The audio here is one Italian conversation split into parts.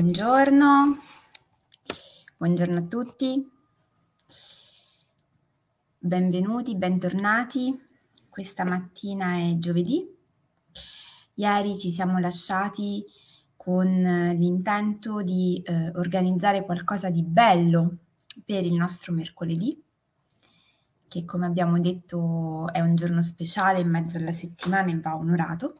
Buongiorno, buongiorno a tutti, benvenuti, bentornati. Questa mattina è giovedì. Ieri ci siamo lasciati con l'intento di eh, organizzare qualcosa di bello per il nostro mercoledì, che come abbiamo detto è un giorno speciale in mezzo alla settimana e va onorato.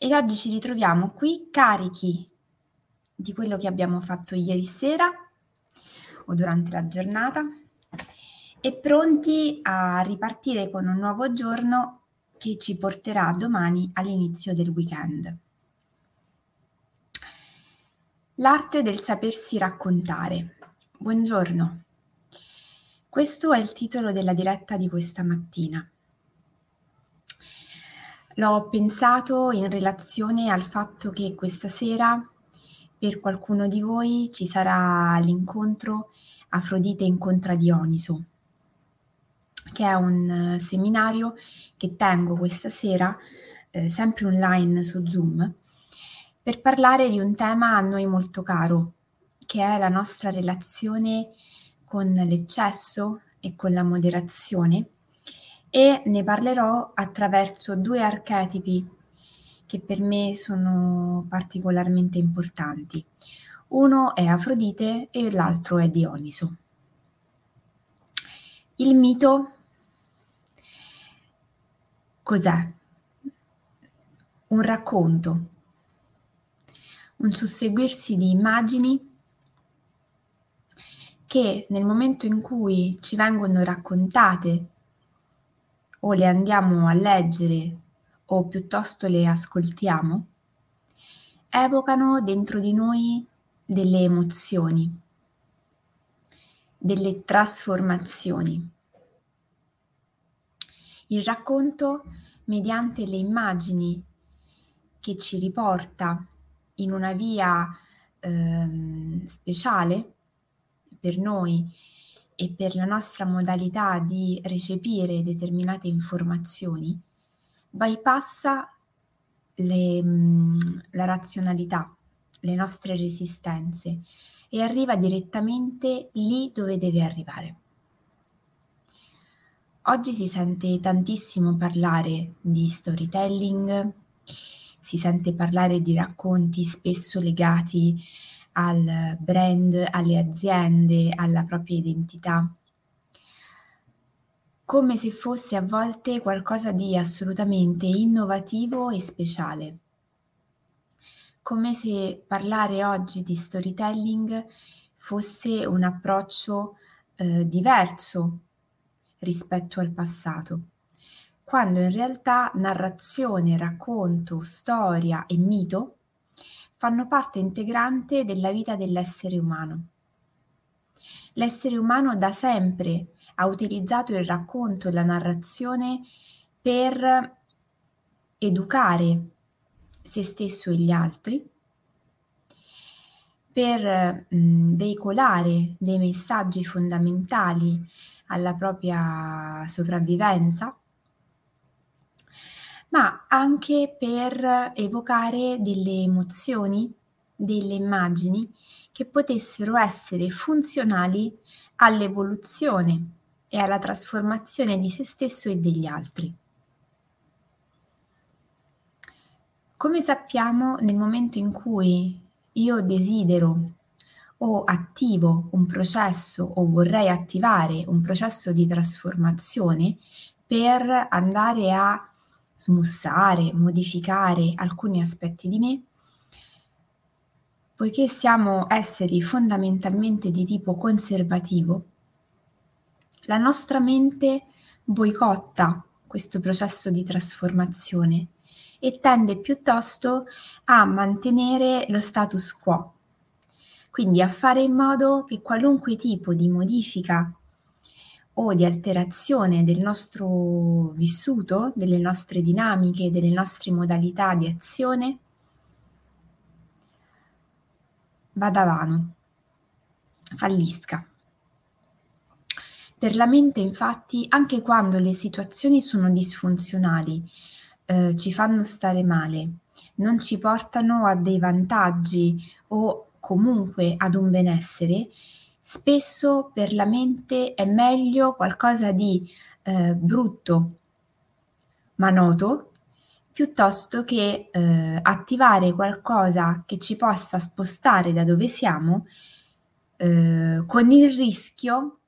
E oggi ci ritroviamo qui carichi di quello che abbiamo fatto ieri sera o durante la giornata e pronti a ripartire con un nuovo giorno che ci porterà domani all'inizio del weekend. L'arte del sapersi raccontare. Buongiorno. Questo è il titolo della diretta di questa mattina. L'ho pensato in relazione al fatto che questa sera per qualcuno di voi ci sarà l'incontro Afrodite incontra Dioniso, che è un seminario che tengo questa sera, eh, sempre online su Zoom, per parlare di un tema a noi molto caro, che è la nostra relazione con l'eccesso e con la moderazione e ne parlerò attraverso due archetipi che per me sono particolarmente importanti. Uno è Afrodite e l'altro è Dioniso. Il mito cos'è? Un racconto, un susseguirsi di immagini che nel momento in cui ci vengono raccontate o le andiamo a leggere o piuttosto le ascoltiamo, evocano dentro di noi delle emozioni, delle trasformazioni. Il racconto, mediante le immagini che ci riporta in una via eh, speciale per noi e per la nostra modalità di recepire determinate informazioni, bypassa le, mm, la razionalità, le nostre resistenze e arriva direttamente lì dove deve arrivare. Oggi si sente tantissimo parlare di storytelling, si sente parlare di racconti spesso legati al brand, alle aziende, alla propria identità, come se fosse a volte qualcosa di assolutamente innovativo e speciale, come se parlare oggi di storytelling fosse un approccio eh, diverso rispetto al passato, quando in realtà narrazione, racconto, storia e mito fanno parte integrante della vita dell'essere umano. L'essere umano da sempre ha utilizzato il racconto e la narrazione per educare se stesso e gli altri, per mh, veicolare dei messaggi fondamentali alla propria sopravvivenza ma anche per evocare delle emozioni, delle immagini che potessero essere funzionali all'evoluzione e alla trasformazione di se stesso e degli altri. Come sappiamo, nel momento in cui io desidero o attivo un processo o vorrei attivare un processo di trasformazione per andare a smussare, modificare alcuni aspetti di me, poiché siamo esseri fondamentalmente di tipo conservativo, la nostra mente boicotta questo processo di trasformazione e tende piuttosto a mantenere lo status quo, quindi a fare in modo che qualunque tipo di modifica o di alterazione del nostro vissuto, delle nostre dinamiche, delle nostre modalità di azione, vada vano, fallisca. Per la mente, infatti, anche quando le situazioni sono disfunzionali, eh, ci fanno stare male, non ci portano a dei vantaggi o comunque ad un benessere, spesso per la mente è meglio qualcosa di eh, brutto ma noto piuttosto che eh, attivare qualcosa che ci possa spostare da dove siamo eh, con il rischio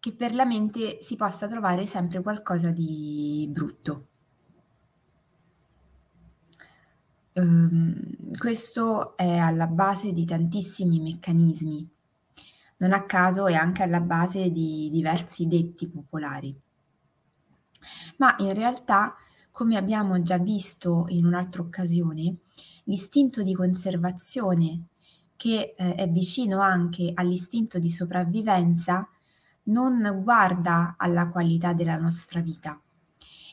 che per la mente si possa trovare sempre qualcosa di brutto. Um, questo è alla base di tantissimi meccanismi, non a caso è anche alla base di diversi detti popolari. Ma in realtà, come abbiamo già visto in un'altra occasione, l'istinto di conservazione, che eh, è vicino anche all'istinto di sopravvivenza, non guarda alla qualità della nostra vita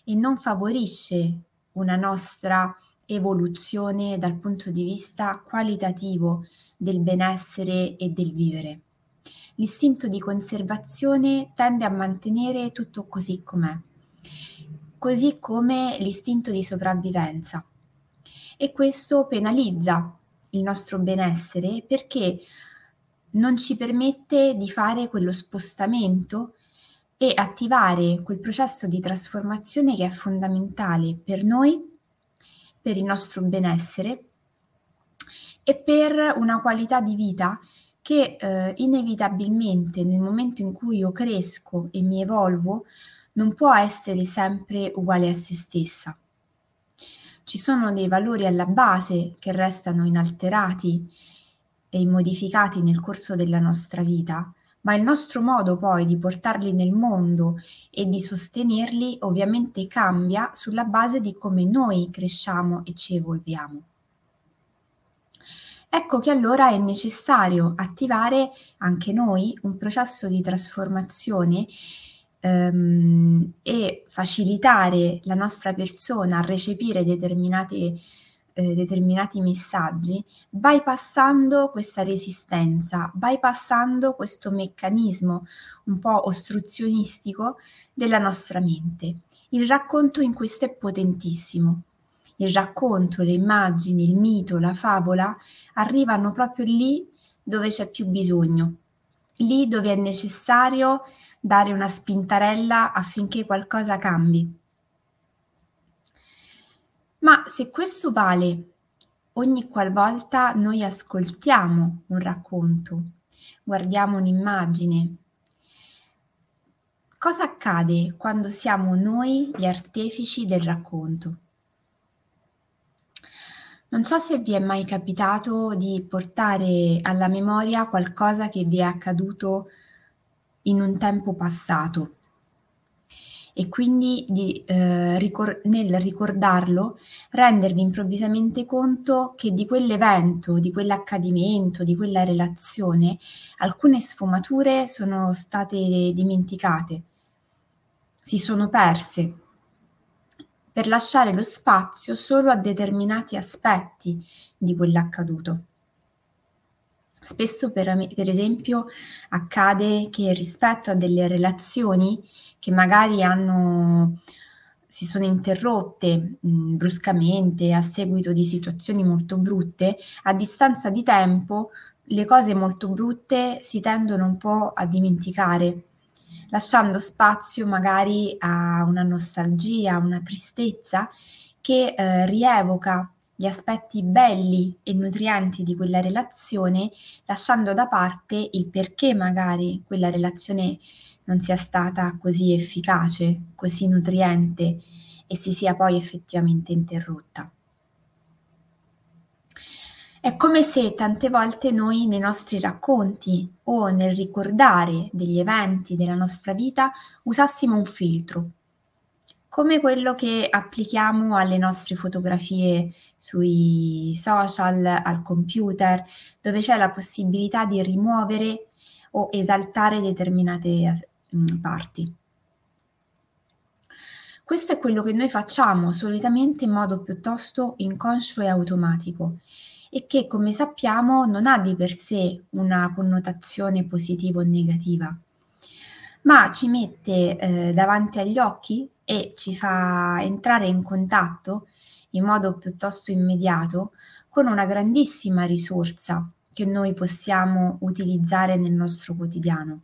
e non favorisce una nostra evoluzione dal punto di vista qualitativo del benessere e del vivere. L'istinto di conservazione tende a mantenere tutto così com'è, così come l'istinto di sopravvivenza. E questo penalizza il nostro benessere perché non ci permette di fare quello spostamento e attivare quel processo di trasformazione che è fondamentale per noi, per il nostro benessere e per una qualità di vita che eh, inevitabilmente nel momento in cui io cresco e mi evolvo non può essere sempre uguale a se stessa. Ci sono dei valori alla base che restano inalterati e immodificati nel corso della nostra vita, ma il nostro modo poi di portarli nel mondo e di sostenerli ovviamente cambia sulla base di come noi cresciamo e ci evolviamo. Ecco che allora è necessario attivare anche noi un processo di trasformazione ehm, e facilitare la nostra persona a recepire determinate eh, determinati messaggi, bypassando questa resistenza, bypassando questo meccanismo un po' ostruzionistico della nostra mente. Il racconto in questo è potentissimo. Il racconto, le immagini, il mito, la favola arrivano proprio lì dove c'è più bisogno, lì dove è necessario dare una spintarella affinché qualcosa cambi. Ma se questo vale ogni qualvolta noi ascoltiamo un racconto, guardiamo un'immagine, cosa accade quando siamo noi gli artefici del racconto? Non so se vi è mai capitato di portare alla memoria qualcosa che vi è accaduto in un tempo passato e quindi di, eh, ricor- nel ricordarlo rendervi improvvisamente conto che di quell'evento, di quell'accadimento, di quella relazione, alcune sfumature sono state dimenticate, si sono perse per lasciare lo spazio solo a determinati aspetti di quell'accaduto. Spesso, per, per esempio, accade che rispetto a delle relazioni che magari hanno, si sono interrotte mh, bruscamente a seguito di situazioni molto brutte, a distanza di tempo le cose molto brutte si tendono un po' a dimenticare, lasciando spazio magari a una nostalgia, una tristezza che eh, rievoca gli aspetti belli e nutrienti di quella relazione, lasciando da parte il perché magari quella relazione non sia stata così efficace, così nutriente e si sia poi effettivamente interrotta. È come se tante volte noi nei nostri racconti o nel ricordare degli eventi della nostra vita usassimo un filtro, come quello che applichiamo alle nostre fotografie sui social, al computer, dove c'è la possibilità di rimuovere o esaltare determinate mh, parti. Questo è quello che noi facciamo solitamente in modo piuttosto inconscio e automatico e che, come sappiamo, non ha di per sé una connotazione positiva o negativa, ma ci mette eh, davanti agli occhi e ci fa entrare in contatto in modo piuttosto immediato con una grandissima risorsa che noi possiamo utilizzare nel nostro quotidiano,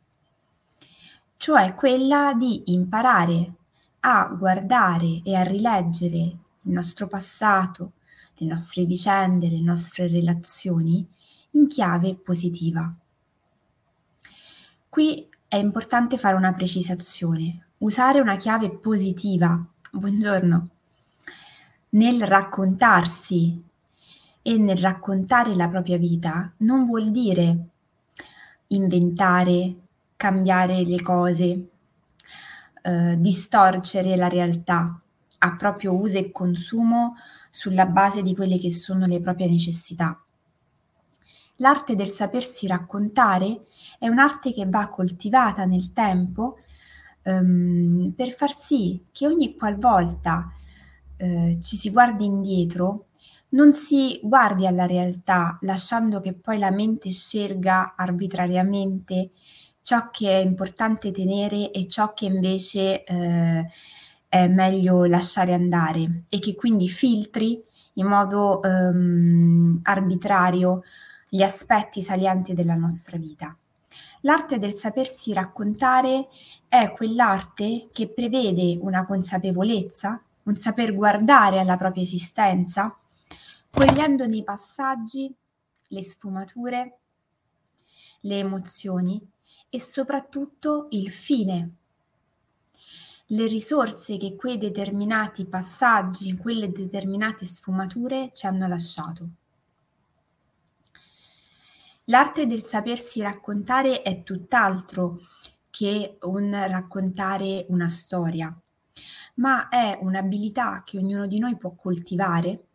cioè quella di imparare a guardare e a rileggere il nostro passato, le nostre vicende, le nostre relazioni in chiave positiva. Qui è importante fare una precisazione, usare una chiave positiva, buongiorno, nel raccontarsi e nel raccontare la propria vita non vuol dire inventare, cambiare le cose, eh, distorcere la realtà a proprio uso e consumo sulla base di quelle che sono le proprie necessità. L'arte del sapersi raccontare è un'arte che va coltivata nel tempo um, per far sì che ogni qualvolta eh, ci si guardi indietro non si guardi alla realtà lasciando che poi la mente scelga arbitrariamente ciò che è importante tenere e ciò che invece eh, è meglio lasciare andare e che quindi filtri in modo ehm, arbitrario gli aspetti salienti della nostra vita. L'arte del sapersi raccontare è quell'arte che prevede una consapevolezza, un saper guardare alla propria esistenza, cogliendo nei passaggi le sfumature, le emozioni e soprattutto il fine, le risorse che quei determinati passaggi, quelle determinate sfumature ci hanno lasciato. L'arte del sapersi raccontare è tutt'altro che un raccontare una storia, ma è un'abilità che ognuno di noi può coltivare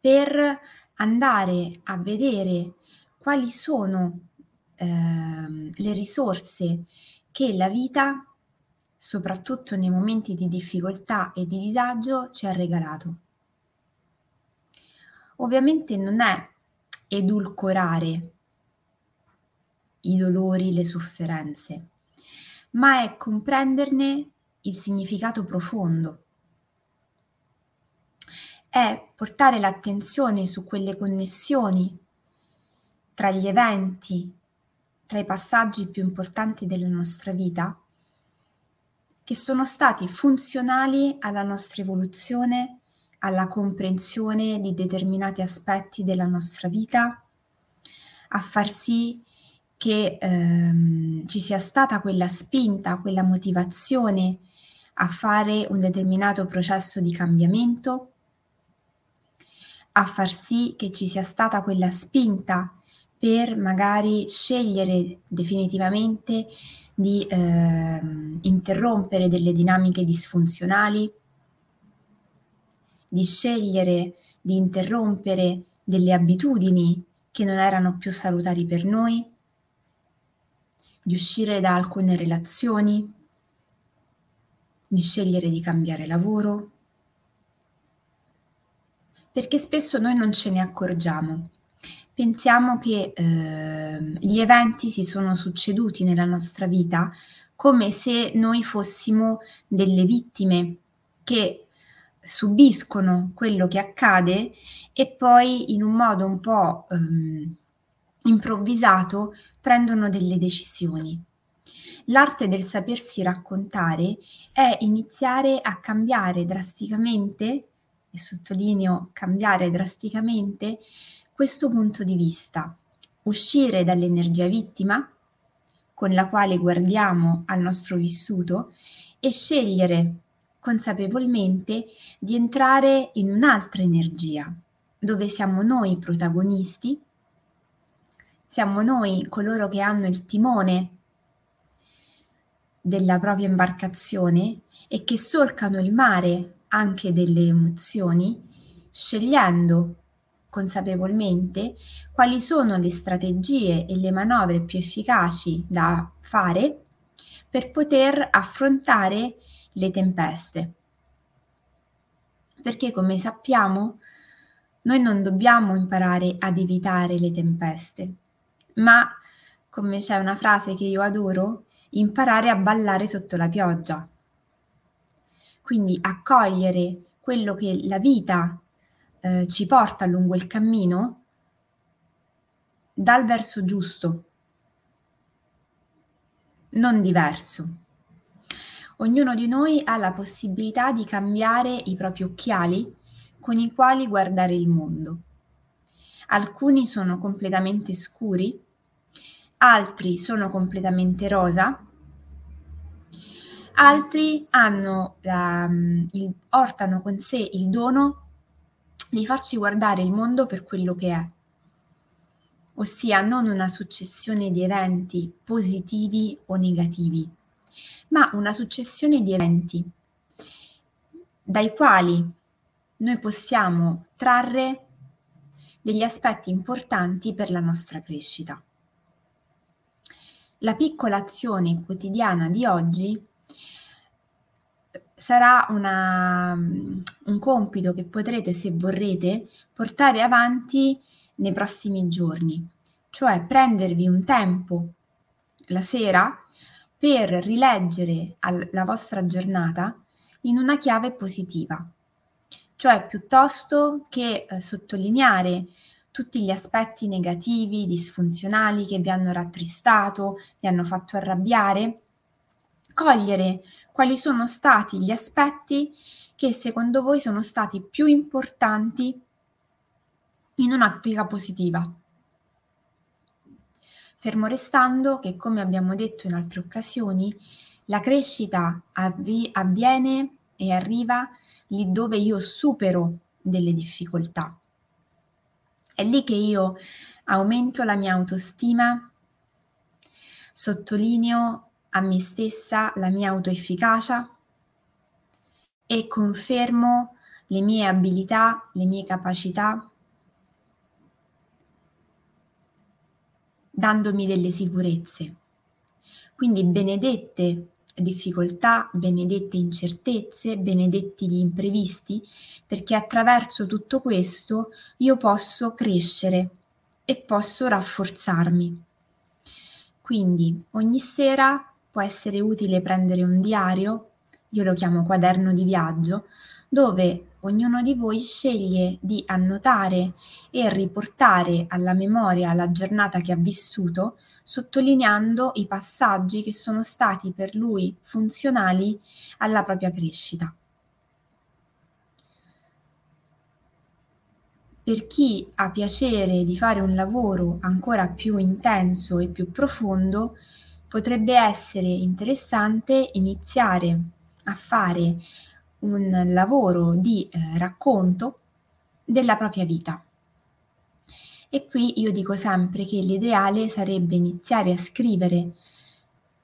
per andare a vedere quali sono Ehm, le risorse che la vita, soprattutto nei momenti di difficoltà e di disagio, ci ha regalato. Ovviamente non è edulcorare i dolori, le sofferenze, ma è comprenderne il significato profondo. È portare l'attenzione su quelle connessioni tra gli eventi tra i passaggi più importanti della nostra vita che sono stati funzionali alla nostra evoluzione, alla comprensione di determinati aspetti della nostra vita, a far sì che ehm, ci sia stata quella spinta, quella motivazione a fare un determinato processo di cambiamento, a far sì che ci sia stata quella spinta per magari scegliere definitivamente di eh, interrompere delle dinamiche disfunzionali, di scegliere di interrompere delle abitudini che non erano più salutari per noi, di uscire da alcune relazioni, di scegliere di cambiare lavoro, perché spesso noi non ce ne accorgiamo. Pensiamo che eh, gli eventi si sono succeduti nella nostra vita come se noi fossimo delle vittime che subiscono quello che accade e poi in un modo un po' ehm, improvvisato prendono delle decisioni. L'arte del sapersi raccontare è iniziare a cambiare drasticamente, e sottolineo cambiare drasticamente, questo punto di vista, uscire dall'energia vittima con la quale guardiamo al nostro vissuto e scegliere consapevolmente di entrare in un'altra energia, dove siamo noi i protagonisti, siamo noi coloro che hanno il timone della propria imbarcazione e che solcano il mare anche delle emozioni, scegliendo consapevolmente quali sono le strategie e le manovre più efficaci da fare per poter affrontare le tempeste. Perché come sappiamo, noi non dobbiamo imparare ad evitare le tempeste, ma come c'è una frase che io adoro, imparare a ballare sotto la pioggia. Quindi accogliere quello che la vita eh, ci porta lungo il cammino dal verso giusto, non diverso. Ognuno di noi ha la possibilità di cambiare i propri occhiali con i quali guardare il mondo. Alcuni sono completamente scuri, altri sono completamente rosa, altri hanno la, il, portano con sé il dono di farci guardare il mondo per quello che è, ossia non una successione di eventi positivi o negativi, ma una successione di eventi dai quali noi possiamo trarre degli aspetti importanti per la nostra crescita. La piccola azione quotidiana di oggi sarà una, un compito che potrete, se vorrete, portare avanti nei prossimi giorni, cioè prendervi un tempo la sera per rileggere la vostra giornata in una chiave positiva, cioè piuttosto che eh, sottolineare tutti gli aspetti negativi, disfunzionali che vi hanno rattristato, vi hanno fatto arrabbiare, cogliere quali sono stati gli aspetti che secondo voi sono stati più importanti in un'ottica positiva fermo restando che, come abbiamo detto in altre occasioni, la crescita avvi- avviene e arriva lì dove io supero delle difficoltà. È lì che io aumento la mia autostima, sottolineo a me stessa la mia autoefficacia e confermo le mie abilità, le mie capacità dandomi delle sicurezze. Quindi benedette difficoltà, benedette incertezze, benedetti gli imprevisti, perché attraverso tutto questo io posso crescere e posso rafforzarmi. Quindi ogni sera può essere utile prendere un diario, io lo chiamo quaderno di viaggio, dove ognuno di voi sceglie di annotare e riportare alla memoria la giornata che ha vissuto, sottolineando i passaggi che sono stati per lui funzionali alla propria crescita. Per chi ha piacere di fare un lavoro ancora più intenso e più profondo, potrebbe essere interessante iniziare a fare un lavoro di eh, racconto della propria vita. E qui io dico sempre che l'ideale sarebbe iniziare a scrivere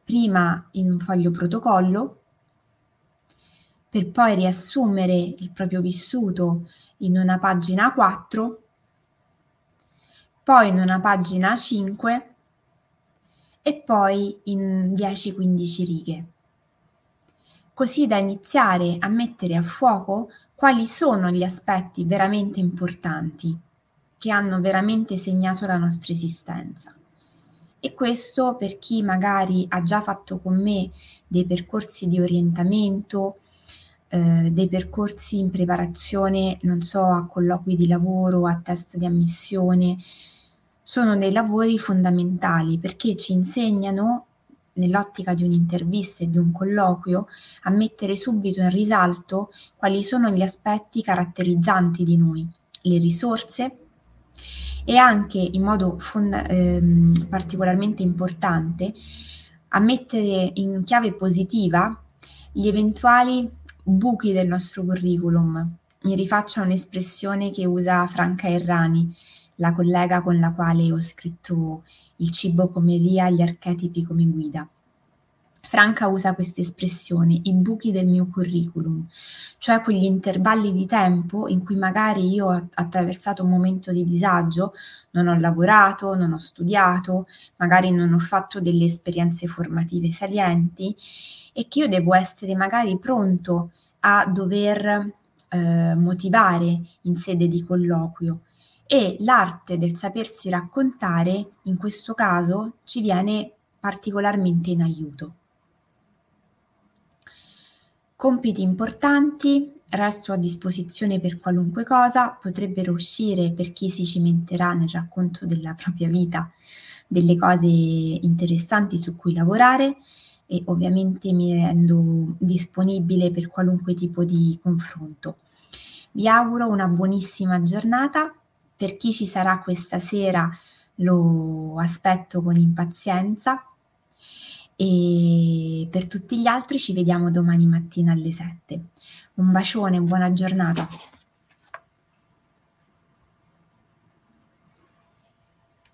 prima in un foglio protocollo, per poi riassumere il proprio vissuto in una pagina 4, poi in una pagina 5 e poi in 10-15 righe così da iniziare a mettere a fuoco quali sono gli aspetti veramente importanti che hanno veramente segnato la nostra esistenza. E questo per chi magari ha già fatto con me dei percorsi di orientamento, eh, dei percorsi in preparazione, non so, a colloqui di lavoro, a test di ammissione, sono dei lavori fondamentali perché ci insegnano nell'ottica di un'intervista e di un colloquio, a mettere subito in risalto quali sono gli aspetti caratterizzanti di noi, le risorse e anche in modo fonda- ehm, particolarmente importante a mettere in chiave positiva gli eventuali buchi del nostro curriculum. Mi rifaccio a un'espressione che usa Franca Errani, la collega con la quale ho scritto il cibo come via, gli archetipi come guida. Franca usa questa espressione, i buchi del mio curriculum, cioè quegli intervalli di tempo in cui magari io ho attraversato un momento di disagio, non ho lavorato, non ho studiato, magari non ho fatto delle esperienze formative salienti e che io devo essere magari pronto a dover eh, motivare in sede di colloquio e l'arte del sapersi raccontare in questo caso ci viene particolarmente in aiuto. Compiti importanti, resto a disposizione per qualunque cosa, potrebbero uscire per chi si cimenterà nel racconto della propria vita delle cose interessanti su cui lavorare e ovviamente mi rendo disponibile per qualunque tipo di confronto. Vi auguro una buonissima giornata. Per chi ci sarà questa sera lo aspetto con impazienza e per tutti gli altri ci vediamo domani mattina alle 7. Un bacione, buona giornata.